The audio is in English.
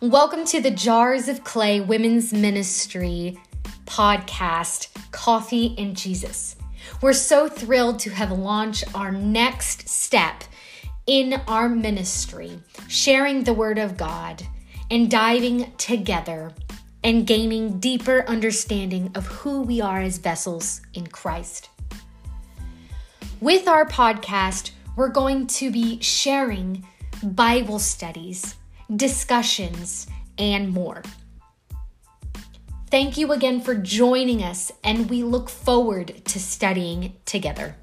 Welcome to the Jars of Clay Women's Ministry podcast, Coffee and Jesus. We're so thrilled to have launched our next step in our ministry, sharing the Word of God and diving together and gaining deeper understanding of who we are as vessels in Christ. With our podcast, we're going to be sharing Bible studies, discussions, and more. Thank you again for joining us, and we look forward to studying together.